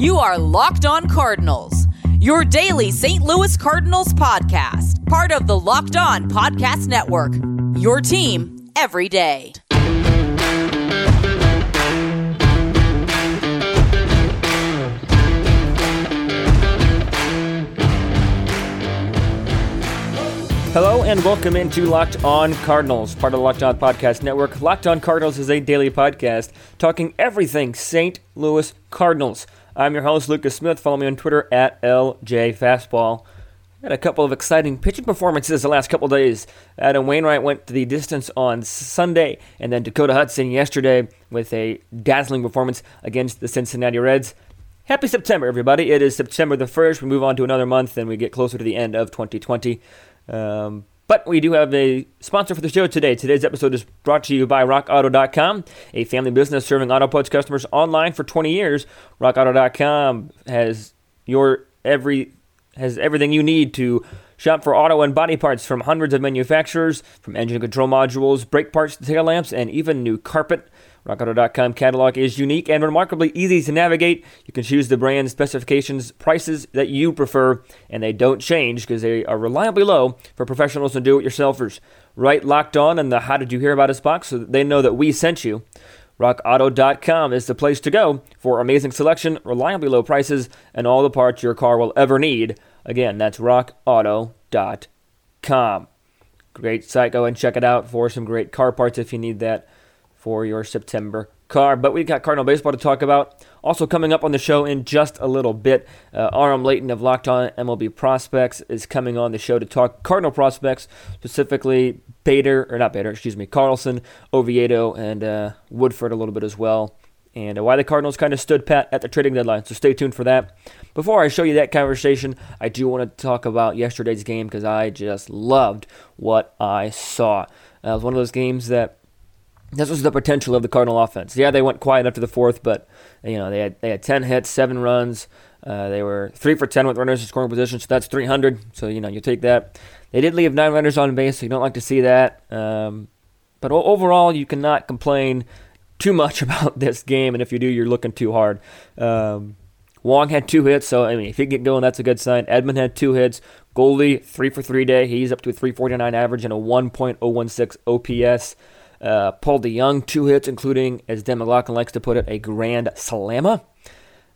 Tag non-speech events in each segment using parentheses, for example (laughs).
You are Locked On Cardinals, your daily St. Louis Cardinals podcast, part of the Locked On Podcast Network. Your team every day. Hello and welcome into Locked On Cardinals, part of the Locked On Podcast Network. Locked On Cardinals is a daily podcast talking everything St. Louis Cardinals. I'm your host, Lucas Smith. Follow me on Twitter at LJ Fastball. Had a couple of exciting pitching performances the last couple days. Adam Wainwright went to the distance on Sunday, and then Dakota Hudson yesterday with a dazzling performance against the Cincinnati Reds. Happy September, everybody. It is September the 1st. We move on to another month and we get closer to the end of 2020. Um, but we do have a sponsor for the show today. Today's episode is brought to you by RockAuto.com, a family business serving auto parts customers online for 20 years. RockAuto.com has your every has everything you need to shop for auto and body parts from hundreds of manufacturers, from engine control modules, brake parts, tail lamps, and even new carpet. RockAuto.com catalog is unique and remarkably easy to navigate. You can choose the brand specifications, prices that you prefer, and they don't change because they are reliably low for professionals and do-it-yourselfers. Write locked on in the How Did You Hear About Us box so that they know that we sent you. RockAuto.com is the place to go for amazing selection, reliably low prices, and all the parts your car will ever need. Again, that's RockAuto.com. Great site. Go and check it out for some great car parts if you need that for your September car. But we've got Cardinal baseball to talk about. Also coming up on the show in just a little bit, uh, Aram Leighton of Locked On MLB Prospects is coming on the show to talk Cardinal prospects, specifically Bader or not Bader, excuse me, Carlson, Oviedo, and uh, Woodford a little bit as well. And uh, why the Cardinals kind of stood pat at the trading deadline. So stay tuned for that. Before I show you that conversation, I do want to talk about yesterday's game because I just loved what I saw. Uh, it was one of those games that this was the potential of the Cardinal offense. Yeah, they went quiet after the fourth, but you know they had they had ten hits, seven runs. Uh, they were three for ten with runners in scoring position, so that's 300. So you know you take that. They did leave nine runners on base, so you don't like to see that. Um, but overall, you cannot complain too much (laughs) about this game, and if you do, you're looking too hard. Um, Wong had two hits, so I mean, if he get going, that's a good sign. Edman had two hits. Goldie three for three day. He's up to a 349 average and a 1.016 OPS. Uh, Paul DeJong, two hits, including, as Dan McLaughlin likes to put it, a grand slammer.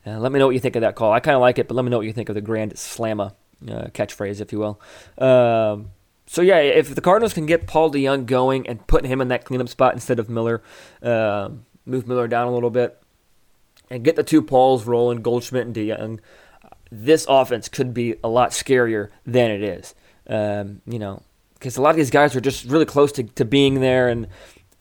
Uh, let me know what you think of that call. I kind of like it, but let me know what you think of the grand slammer uh, catchphrase, if you will. Um, so yeah, if the Cardinals can get Paul DeJong going and put him in that cleanup spot instead of Miller, uh, move Miller down a little bit, and get the two Pauls rolling, Goldschmidt and DeJong, this offense could be a lot scarier than it is. Um, you know, because a lot of these guys are just really close to, to being there, and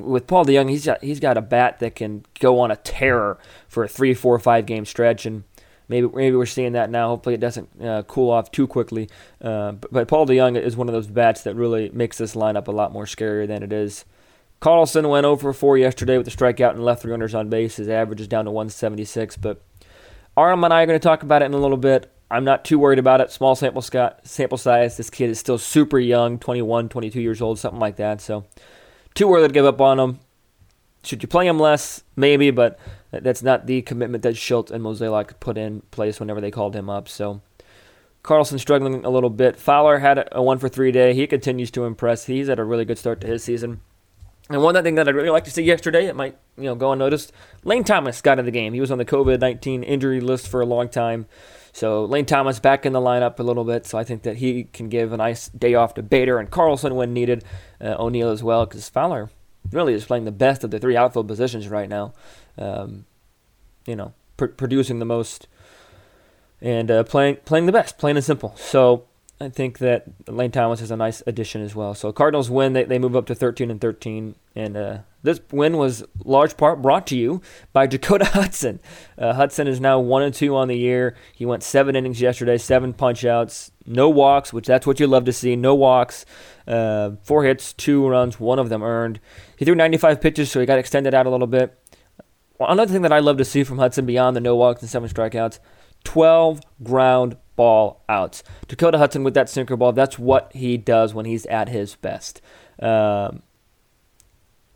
with Paul DeJong, he's got he's got a bat that can go on a terror for a three, four, five game stretch, and maybe maybe we're seeing that now. Hopefully, it doesn't uh, cool off too quickly. Uh, but, but, Paul DeJong is one of those bats that really makes this lineup a lot more scarier than it is. Carlson went over four yesterday with a strikeout and left three runners on base. His average is down to 176. But Aram and I are going to talk about it in a little bit. I'm not too worried about it. Small sample sample size. This kid is still super young, 21, 22 years old, something like that. So too early to give up on him. Should you play him less? Maybe, but that's not the commitment that Shildt and Mozeliak put in place whenever they called him up. So Carlson struggling a little bit. Fowler had a one for three day. He continues to impress. He's had a really good start to his season. And one thing that I'd really like to see yesterday, it might you know go unnoticed. Lane Thomas got in the game. He was on the COVID nineteen injury list for a long time. So Lane Thomas back in the lineup a little bit. So I think that he can give a nice day off to Bader and Carlson when needed. Uh, O'Neill as well, because Fowler really is playing the best of the three outfield positions right now. Um, you know, pr- producing the most and uh, playing playing the best, plain and simple. So I think that Lane Thomas is a nice addition as well. So Cardinals win. They, they move up to 13 and 13. And uh, this win was large part brought to you by (laughs) Dakota Hudson. Uh, Hudson is now 1 and 2 on the year. He went seven innings yesterday, seven punchouts, no walks, which that's what you love to see. No walks, uh, four hits, two runs, one of them earned. He threw 95 pitches, so he got extended out a little bit. Another thing that I love to see from Hudson beyond the no walks and seven strikeouts 12 ground ball outs. Dakota Hudson with that sinker ball, that's what he does when he's at his best. Um,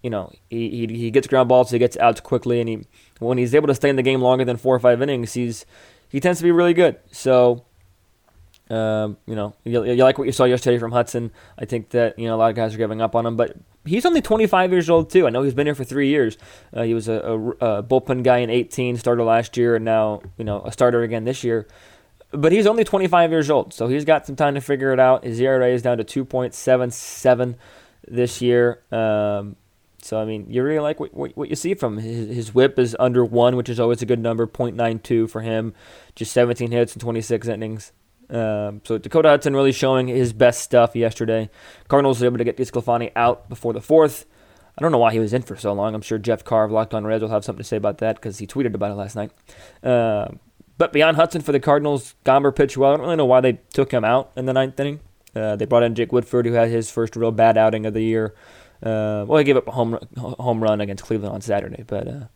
you know, he, he, he gets ground balls, he gets outs quickly, and he when he's able to stay in the game longer than four or five innings, he's he tends to be really good. So, um, you know, you, you, like what you saw yesterday from Hudson. I think that you know a lot of guys are giving up on him, but he's only 25 years old too. I know he's been here for three years. Uh, he was a, a, a, bullpen guy in 18, starter last year, and now you know a starter again this year. But he's only 25 years old, so he's got some time to figure it out. His ERA is down to 2.77 this year. Um, so I mean, you really like what, what, what you see from him. His, his, WHIP is under one, which is always a good number, 0.92 for him. Just 17 hits and 26 innings. Um, so Dakota Hudson really showing his best stuff yesterday. Cardinals were able to get DeSclafani out before the fourth. I don't know why he was in for so long. I'm sure Jeff Carr, Locked On Reds, will have something to say about that because he tweeted about it last night. Uh, but beyond Hudson for the Cardinals, Gomber pitched well. I don't really know why they took him out in the ninth inning. Uh, they brought in Jake Woodford, who had his first real bad outing of the year. Uh, well, he gave up a home home run against Cleveland on Saturday, but uh,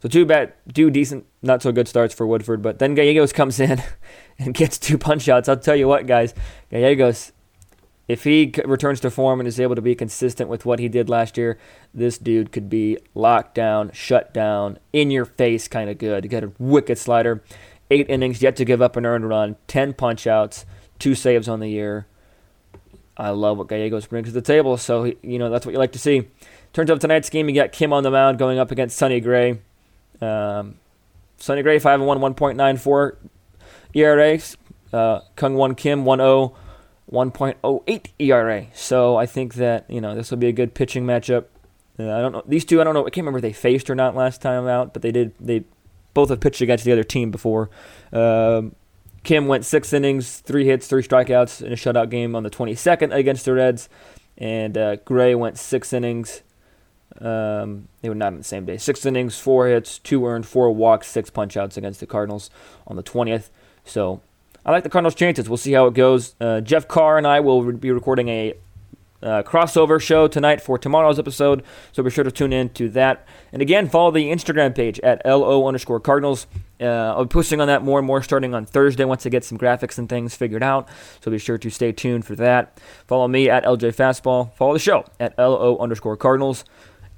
so two bad, two decent, not so good starts for Woodford. But then Gallegos comes in (laughs) and gets two punch outs. I'll tell you what, guys, Gallegos, if he returns to form and is able to be consistent with what he did last year, this dude could be locked down, shut down, in your face, kind of good. He got a wicked slider, eight innings, yet to give up an earned run, ten punch outs, two saves on the year. I love what Gallegos brings to the table. So, you know, that's what you like to see. Turns out tonight's game, you got Kim on the mound going up against Sonny Gray. Um, Sonny Gray, 5 1, 1.94 ERA. Uh, Kung Won Kim, 1 0, 1.08 ERA. So I think that, you know, this will be a good pitching matchup. Uh, I don't know. These two, I don't know. I can't remember if they faced or not last time out, but they did. They both have pitched against the other team before. Um, Kim went six innings, three hits, three strikeouts in a shutout game on the 22nd against the Reds. And uh, Gray went six innings. Um, they were not on the same day. Six innings, four hits, two earned, four walks, six punchouts against the Cardinals on the 20th. So I like the Cardinals' chances. We'll see how it goes. Uh, Jeff Carr and I will be recording a uh, crossover show tonight for tomorrow's episode, so be sure to tune in to that. And again, follow the Instagram page at LO underscore Cardinals. Uh, I'll be posting on that more and more starting on Thursday once I get some graphics and things figured out. So be sure to stay tuned for that. Follow me at LJ Fastball. Follow the show at LO underscore Cardinals.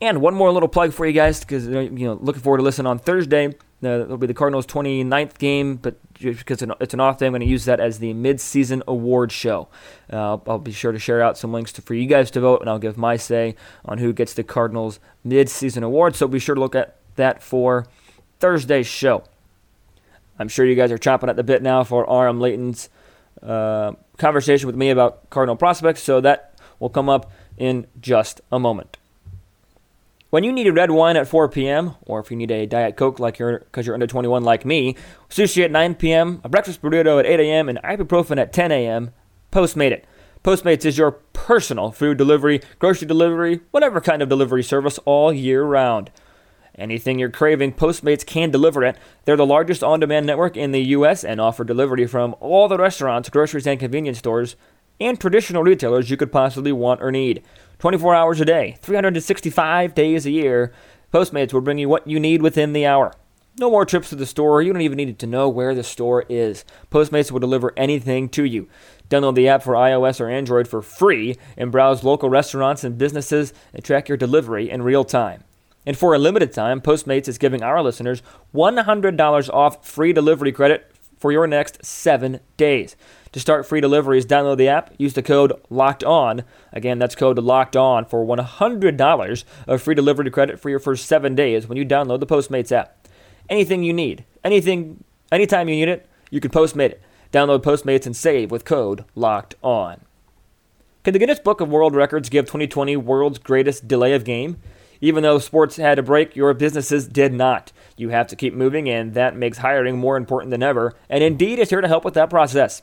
And one more little plug for you guys because you know looking forward to listening on Thursday. Uh, it'll be the Cardinals' 29th game, but because it's an off day, I'm going to use that as the mid-season award show. Uh, I'll, be sure to share out some links to, for you guys to vote, and I'll give my say on who gets the Cardinals' mid-season award. So be sure to look at that for Thursday's show. I'm sure you guys are chomping at the bit now for Aram Leighton's uh, conversation with me about Cardinal prospects, so that will come up in just a moment. When you need a red wine at 4 p.m., or if you need a Diet Coke like you're because you're under 21 like me, sushi at 9 p.m., a breakfast burrito at 8 a.m., and ibuprofen at 10 a.m., Postmate it. Postmates is your personal food delivery, grocery delivery, whatever kind of delivery service all year round. Anything you're craving, Postmates can deliver it. They're the largest on demand network in the U.S. and offer delivery from all the restaurants, groceries, and convenience stores and traditional retailers you could possibly want or need. 24 hours a day, 365 days a year, Postmates will bring you what you need within the hour. No more trips to the store. You don't even need to know where the store is. Postmates will deliver anything to you. Download the app for iOS or Android for free and browse local restaurants and businesses and track your delivery in real time. And for a limited time, Postmates is giving our listeners $100 off free delivery credit for your next seven days. To start free deliveries, download the app, use the code LOCKED ON. Again, that's code LOCKED ON for $100 of free delivery credit for your first seven days when you download the Postmates app. Anything you need, anything, anytime you need it, you can Postmate it. Download Postmates and save with code LOCKED ON. Can the Guinness Book of World Records give 2020 world's greatest delay of game? Even though sports had a break, your businesses did not. You have to keep moving, and that makes hiring more important than ever. And Indeed is here to help with that process.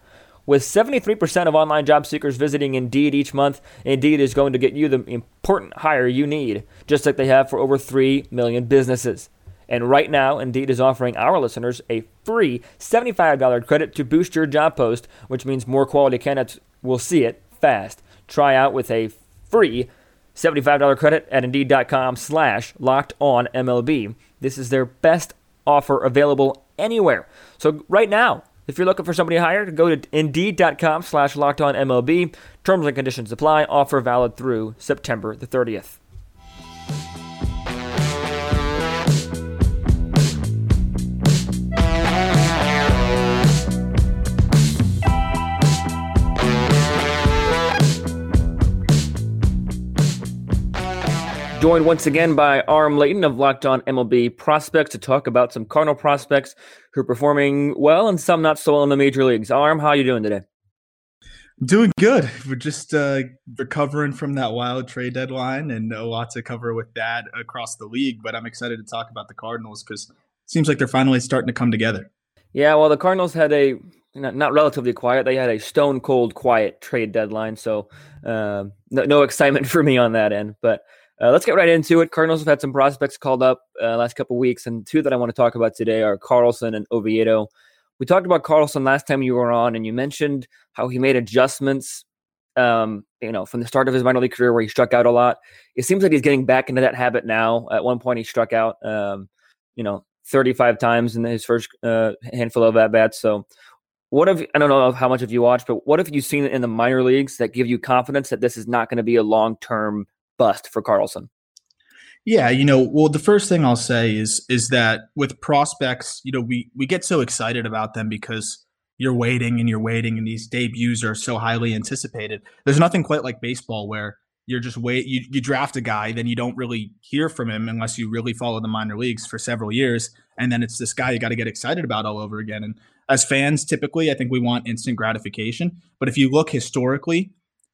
With 73% of online job seekers visiting Indeed each month, Indeed is going to get you the important hire you need, just like they have for over 3 million businesses. And right now, Indeed is offering our listeners a free $75 credit to boost your job post, which means more quality candidates will see it fast. Try out with a free $75 credit at Indeed.com slash locked on MLB. This is their best offer available anywhere. So right now, if you're looking for somebody to hire, go to Indeed.com slash locked on MLB. Terms and conditions apply. Offer valid through September the 30th. Joined once again by Aram Leighton of Locked On MLB Prospects to talk about some Cardinal prospects who are performing well and some not so well in the major leagues. Aram, how are you doing today? Doing good. We're just uh, recovering from that wild trade deadline and a lot to cover with that across the league. But I'm excited to talk about the Cardinals because it seems like they're finally starting to come together. Yeah, well, the Cardinals had a not, not relatively quiet. They had a stone cold quiet trade deadline, so uh, no, no excitement (laughs) for me on that end. But uh, let's get right into it. Cardinals have had some prospects called up uh, last couple weeks, and two that I want to talk about today are Carlson and Oviedo. We talked about Carlson last time you were on, and you mentioned how he made adjustments. Um, you know, from the start of his minor league career, where he struck out a lot. It seems like he's getting back into that habit now. At one point, he struck out, um, you know, 35 times in his first uh, handful of at bats. So, what have I don't know how much of you watched, but what have you seen in the minor leagues that give you confidence that this is not going to be a long term bust for Carlson? Yeah, you know, well, the first thing I'll say is is that with prospects, you know, we we get so excited about them because you're waiting and you're waiting, and these debuts are so highly anticipated. There's nothing quite like baseball where you're just wait you, you draft a guy, then you don't really hear from him unless you really follow the minor leagues for several years, and then it's this guy you got to get excited about all over again. And as fans, typically, I think we want instant gratification. But if you look historically,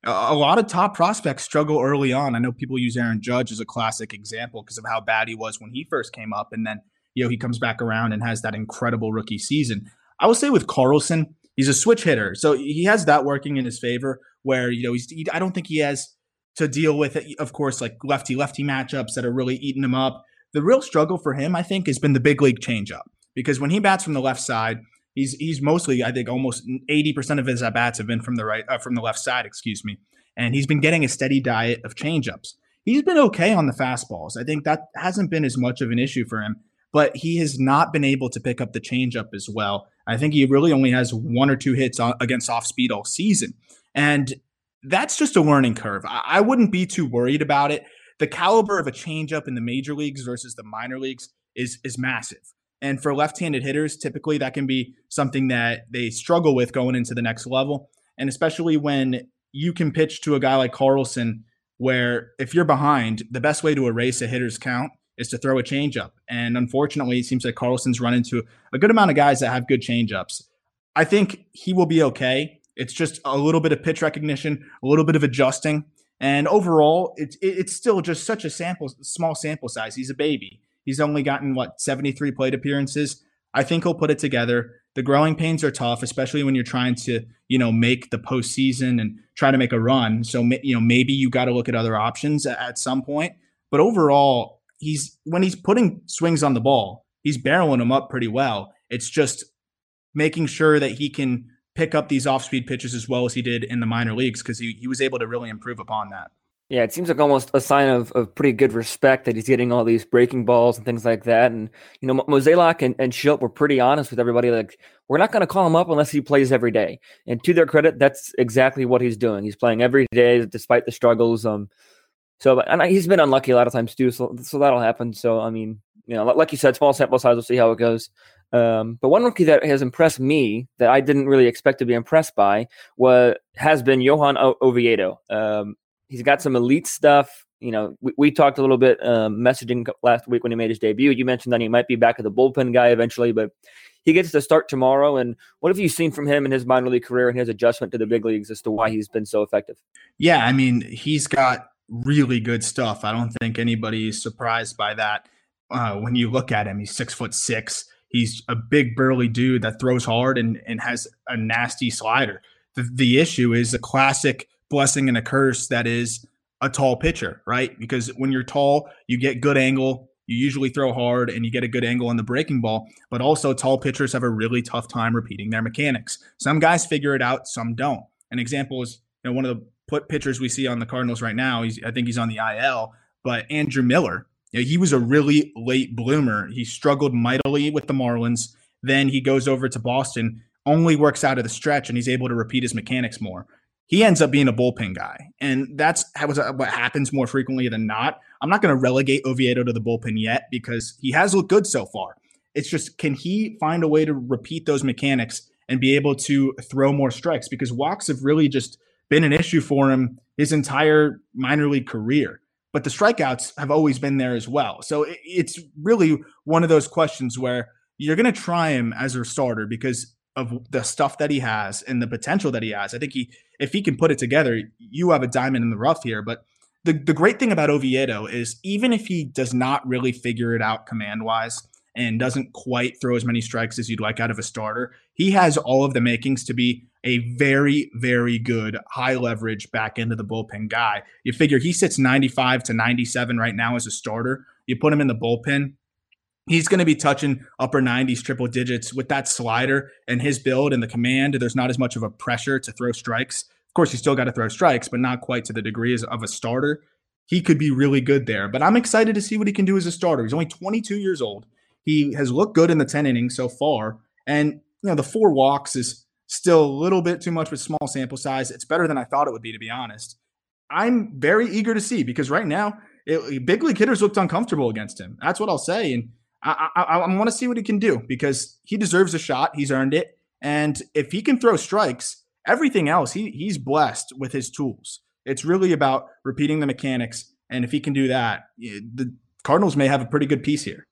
a lot of top prospects struggle early on. I know people use Aaron Judge as a classic example because of how bad he was when he first came up, and then you know he comes back around and has that incredible rookie season. I would say with Carlson, he's a switch hitter, so he has that working in his favor. Where you know he's, he, I don't think he has to deal with, of course, like lefty lefty matchups that are really eating him up. The real struggle for him, I think, has been the big league changeup because when he bats from the left side, He's he's mostly I think almost eighty percent of his at bats have been from the right uh, from the left side, excuse me, and he's been getting a steady diet of changeups. He's been okay on the fastballs. I think that hasn't been as much of an issue for him, but he has not been able to pick up the changeup as well. I think he really only has one or two hits against off speed all season, and that's just a learning curve. I wouldn't be too worried about it. The caliber of a changeup in the major leagues versus the minor leagues is is massive. And for left handed hitters, typically that can be something that they struggle with going into the next level. And especially when you can pitch to a guy like Carlson, where if you're behind, the best way to erase a hitter's count is to throw a changeup. And unfortunately, it seems like Carlson's run into a good amount of guys that have good changeups. I think he will be okay. It's just a little bit of pitch recognition, a little bit of adjusting. And overall, it's it's still just such a sample small sample size. He's a baby. He's only gotten what 73 plate appearances. I think he'll put it together. The growing pains are tough, especially when you're trying to, you know, make the postseason and try to make a run. So, you know, maybe you got to look at other options at some point. But overall, he's when he's putting swings on the ball, he's barreling them up pretty well. It's just making sure that he can pick up these off-speed pitches as well as he did in the minor leagues because he, he was able to really improve upon that. Yeah, it seems like almost a sign of, of pretty good respect that he's getting all these breaking balls and things like that. And, you know, Mozeliak and, and Shildt were pretty honest with everybody. Like, we're not going to call him up unless he plays every day. And to their credit, that's exactly what he's doing. He's playing every day despite the struggles. Um, so, and he's been unlucky a lot of times too. So, so that'll happen. So, I mean, you know, like you said, small sample size, we'll see how it goes. Um, but one rookie that has impressed me that I didn't really expect to be impressed by was has been Johan Oviedo. Um, he's got some elite stuff. You know, we, we talked a little bit um, messaging last week when he made his debut. You mentioned that he might be back at the bullpen guy eventually, but he gets to start tomorrow. And what have you seen from him in his minor league career and his adjustment to the big leagues as to why he's been so effective? Yeah, I mean, he's got really good stuff. I don't think anybody is surprised by that. Uh, when you look at him, he's six foot six. He's a big burly dude that throws hard and, and has a nasty slider. The, the issue is a classic blessing and a curse that is a tall pitcher, right? Because when you're tall, you get good angle You usually throw hard and you get a good angle on the breaking ball, but also tall pitchers have a really tough time repeating their mechanics. Some guys figure it out, some don't. An example is you know one of the put pitchers we see on the Cardinals right now. He's I think he's on the IL, but Andrew Miller. You know, he was a really late bloomer. He struggled mightily with the Marlins. Then he goes over to Boston, only works out of the stretch, and he's able to repeat his mechanics more. He ends up being a bullpen guy, and that's uh, what happens more frequently than not. I'm not going to relegate Oviedo to the bullpen yet because he has looked good so far. It's just can he find a way to repeat those mechanics and be able to throw more strikes? Because walks have really just been an issue for him his entire minor league career. But the strikeouts have always been there as well. So it's really one of those questions where you're going to try him as a starter because of the stuff that he has and the potential that he has. I think he, if he can put it together, you have a diamond in the rough here. But the, the great thing about Oviedo is even if he does not really figure it out command wise, and doesn't quite throw as many strikes as you'd like out of a starter, he has all of the makings to be a very, very good high leverage back end of the bullpen guy. You figure he sits 95 to 97 right now as a starter. You put him in the bullpen, he's going to be touching upper 90s triple digits with that slider and his build and the command. There's not as much of a pressure to throw strikes. Of course, you still got to throw strikes, but not quite to the degree of a starter. He could be really good there, but I'm excited to see what he can do as a starter. He's only 22 years old. He has looked good in the 10 innings so far. And, you know, the four walks is still a little bit too much with small sample size. It's better than I thought it would be, to be honest. I'm very eager to see because right now, it, big league hitters looked uncomfortable against him. That's what I'll say. And I, I, I want to see what he can do because he deserves a shot. He's earned it. And if he can throw strikes, everything else, he, he's blessed with his tools. It's really about repeating the mechanics. And if he can do that, the Cardinals may have a pretty good piece here.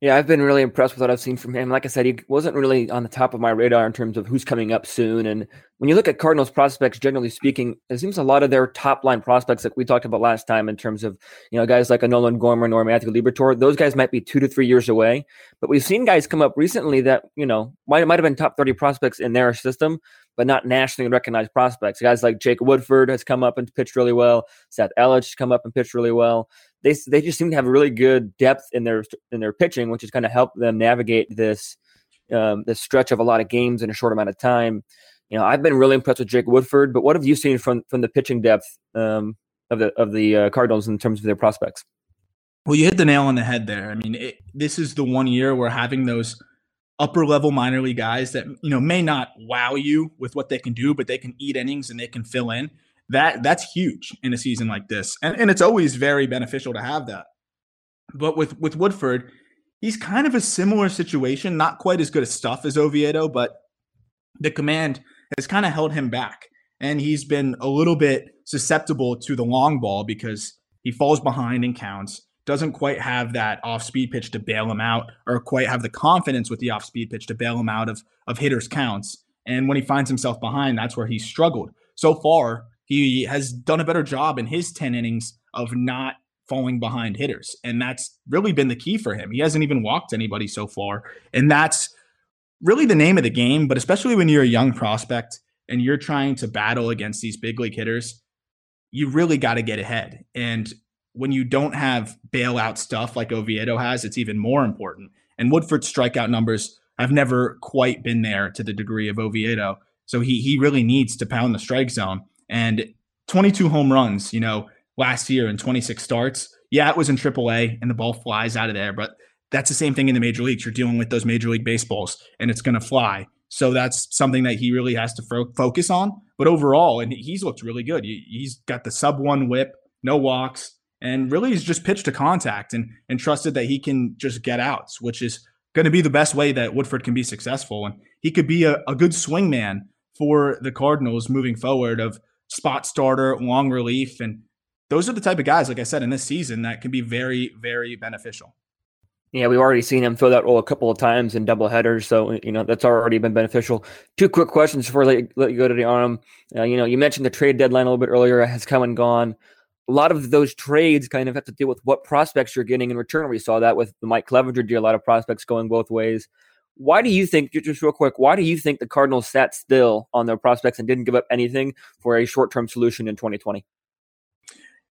Yeah, I've been really impressed with what I've seen from him. Like I said, he wasn't really on the top of my radar in terms of who's coming up soon. And when you look at Cardinals prospects, generally speaking, it seems a lot of their top line prospects, like we talked about last time, in terms of you know guys like a Nolan Gorman or Matthew Liberatore, those guys might be two to three years away. But we've seen guys come up recently that you know might might have been top thirty prospects in their system, but not nationally recognized prospects. Guys like Jake Woodford has come up and pitched really well. Seth has come up and pitched really well they they just seem to have a really good depth in their in their pitching, which has kind of helped them navigate this um, this stretch of a lot of games in a short amount of time. You know, I've been really impressed with Jake Woodford, but what have you seen from from the pitching depth um, of the of the uh, Cardinals in terms of their prospects? Well, you hit the nail on the head there. I mean, it, this is the one year where having those upper level minor league guys that you know may not wow you with what they can do, but they can eat innings and they can fill in that that's huge in a season like this. And and it's always very beneficial to have that. But with with Woodford, he's kind of a similar situation, not quite as good as stuff as Oviedo, but the command has kind of held him back. And he's been a little bit susceptible to the long ball because he falls behind in counts, doesn't quite have that off speed pitch to bail him out, or quite have the confidence with the off speed pitch to bail him out of, of hitters' counts. And when he finds himself behind, that's where he's struggled. So far, he has done a better job in his 10 innings of not falling behind hitters. And that's really been the key for him. He hasn't even walked anybody so far. And that's really the name of the game. But especially when you're a young prospect and you're trying to battle against these big league hitters, you really got to get ahead. And when you don't have bailout stuff like Oviedo has, it's even more important. And Woodford's strikeout numbers have never quite been there to the degree of Oviedo. So he he really needs to pound the strike zone and 22 home runs, you know, last year and 26 starts. Yeah, it was in AAA and the ball flies out of there, but that's the same thing in the major leagues. You're dealing with those major league baseballs and it's going to fly. So that's something that he really has to fo- focus on. But overall, and he's looked really good. He's got the sub one whip, no walks, and really he's just pitched to contact and, and trusted that he can just get outs, which is going to be the best way that Woodford can be successful. And he could be a, a good swing man for the Cardinals moving forward of spot starter, long relief. And those are the type of guys, like I said, in this season that can be very, very beneficial. Yeah, we've already seen him fill that role a couple of times in double headers, so you know that's already been beneficial. Two quick questions before I let you, let you go to the arm. Uh, you know, you mentioned the trade deadline a little bit earlier has come and gone. A lot of those trades kind of have to deal with what prospects you're getting in return. We saw that with the Mike Clevinger deal, a lot of prospects going both ways. Why do you think, just real quick, why do you think the Cardinals sat still on their prospects and didn't give up anything for a short term solution in 2020?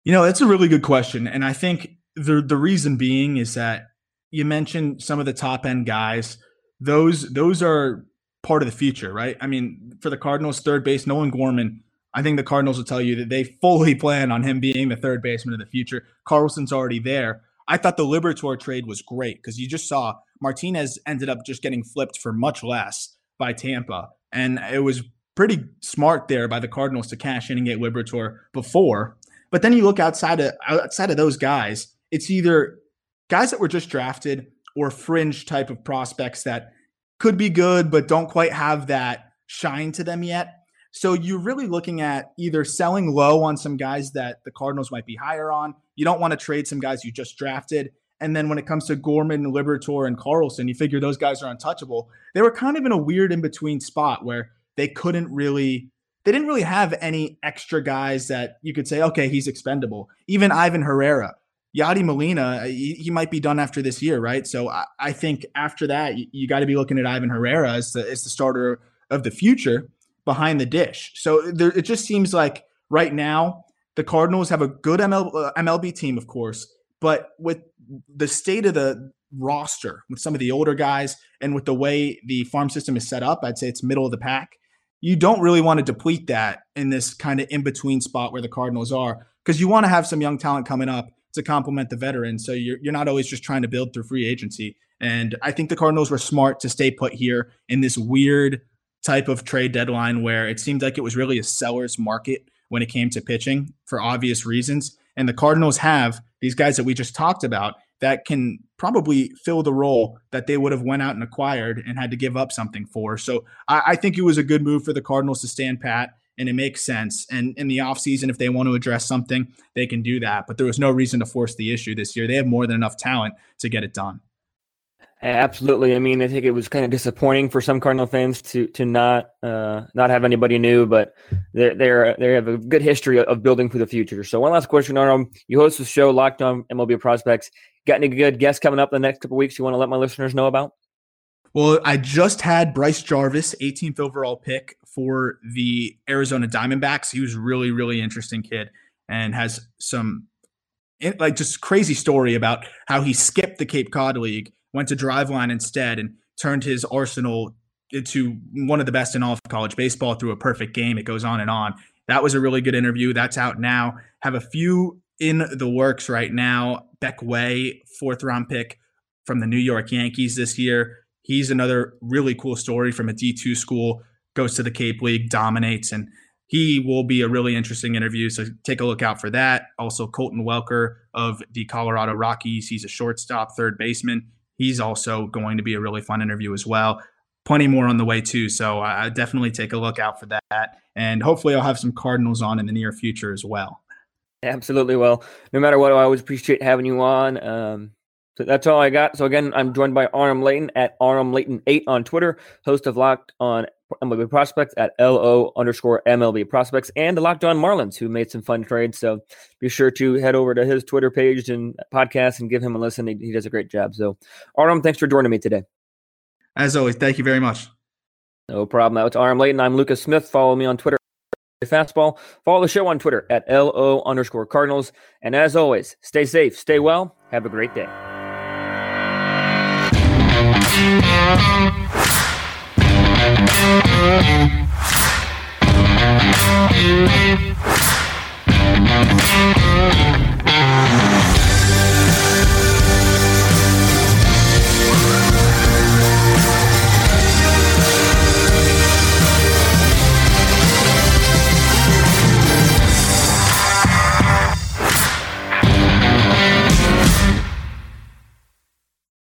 You know, that's a really good question. And I think the the reason being is that you mentioned some of the top end guys. Those those are part of the future, right? I mean, for the Cardinals, third base Nolan Gorman. I think the Cardinals will tell you that they fully plan on him being the third baseman of the future. Carlson's already there. I thought the Liberatore trade was great because you just saw Martinez ended up just getting flipped for much less by Tampa. And it was pretty smart there by the Cardinals to cash in and get Liberatore before. But then you look outside of outside of those guys, it's either guys that were just drafted or fringe type of prospects that could be good but don't quite have that shine to them yet. So you're really looking at either selling low on some guys that the Cardinals might be higher on. You don't want to trade some guys you just drafted. And then when it comes to Gorman, Liberatore, and Carlson, you figure those guys are untouchable. They were kind of in a weird in between spot where they couldn't really, they didn't really have any extra guys that you could say, okay, he's expendable. Even Ivan Herrera, Yadi Molina, he, he, might be done after this year, right? So I, I think after that, you, you got to be looking at Ivan Herrera as the, as the starter of the future behind the dish. So there, it just seems like right now the Cardinals have a good ML, uh, MLB team, of course, but with the state of the roster, with some of the older guys, and with the way the farm system is set up, I'd say it's middle of the pack. You don't really want to deplete that in this kind of in between spot where the Cardinals are, because you want to have some young talent coming up to complement the veterans. So you're, you're not always just trying to build through free agency. And I think the Cardinals were smart to stay put here in this weird type of trade deadline where it seemed like it was really a seller's market when it came to pitching for obvious reasons. And the Cardinals have these guys that we just talked about that can probably fill the role that they would have went out and acquired and had to give up something for. So I, I think it was a good move for the Cardinals to stand pat and it makes sense. And in the offseason, if they want to address something, they can do that. But there was no reason to force the issue this year. They have more than enough talent to get it done. Absolutely. I mean, I think it was kind of disappointing for some Cardinal fans to to not uh, not have anybody new, but they they they have a good history of building for the future. So, one last question, Arnold. You host the show Locked On MLB Prospects. Got any good guests coming up in the next couple weeks? You want to let my listeners know about? Well, I just had Bryce Jarvis, 18th overall pick for the Arizona Diamondbacks. He was really really interesting kid and has some like just crazy story about how he skipped the Cape Cod League went to Driveline instead and turned his arsenal into one of the best in all of college baseball through a perfect game. It goes on and on. That was a really good interview. That's out now. Have a few in the works right now. Beck Way, fourth round pick from the New York Yankees this year. He's another really cool story from a D2 school, goes to the Cape League, dominates, and he will be a really interesting interview. So take a look out for that. Also, Colton Welker of the Colorado Rockies. He's a shortstop, third baseman he's also going to be a really fun interview as well. Plenty more on the way too, so I definitely take a look out for that. And hopefully, I'll have some Cardinals on in the near future as well. Absolutely. Well, no matter what, I always appreciate having you on. Um, so that's all I got. So again, I'm joined by Aram Leighton at Aram Leighton8 on Twitter, host of Locked on MLB Prospects at LO underscore MLB Prospects, and the Locked on Marlins, who made some fun trades. So be sure to head over to his Twitter page and podcast and give him a listen. He, he does a great job. So, Aram, thanks for joining me today. As always, thank you very much. No problem. It's Aram Leighton. I'm Lucas Smith. Follow me on Twitter. Fastball. Follow the show on Twitter at LO underscore Cardinals. And as always, stay safe, stay well, have a great day. Thank you.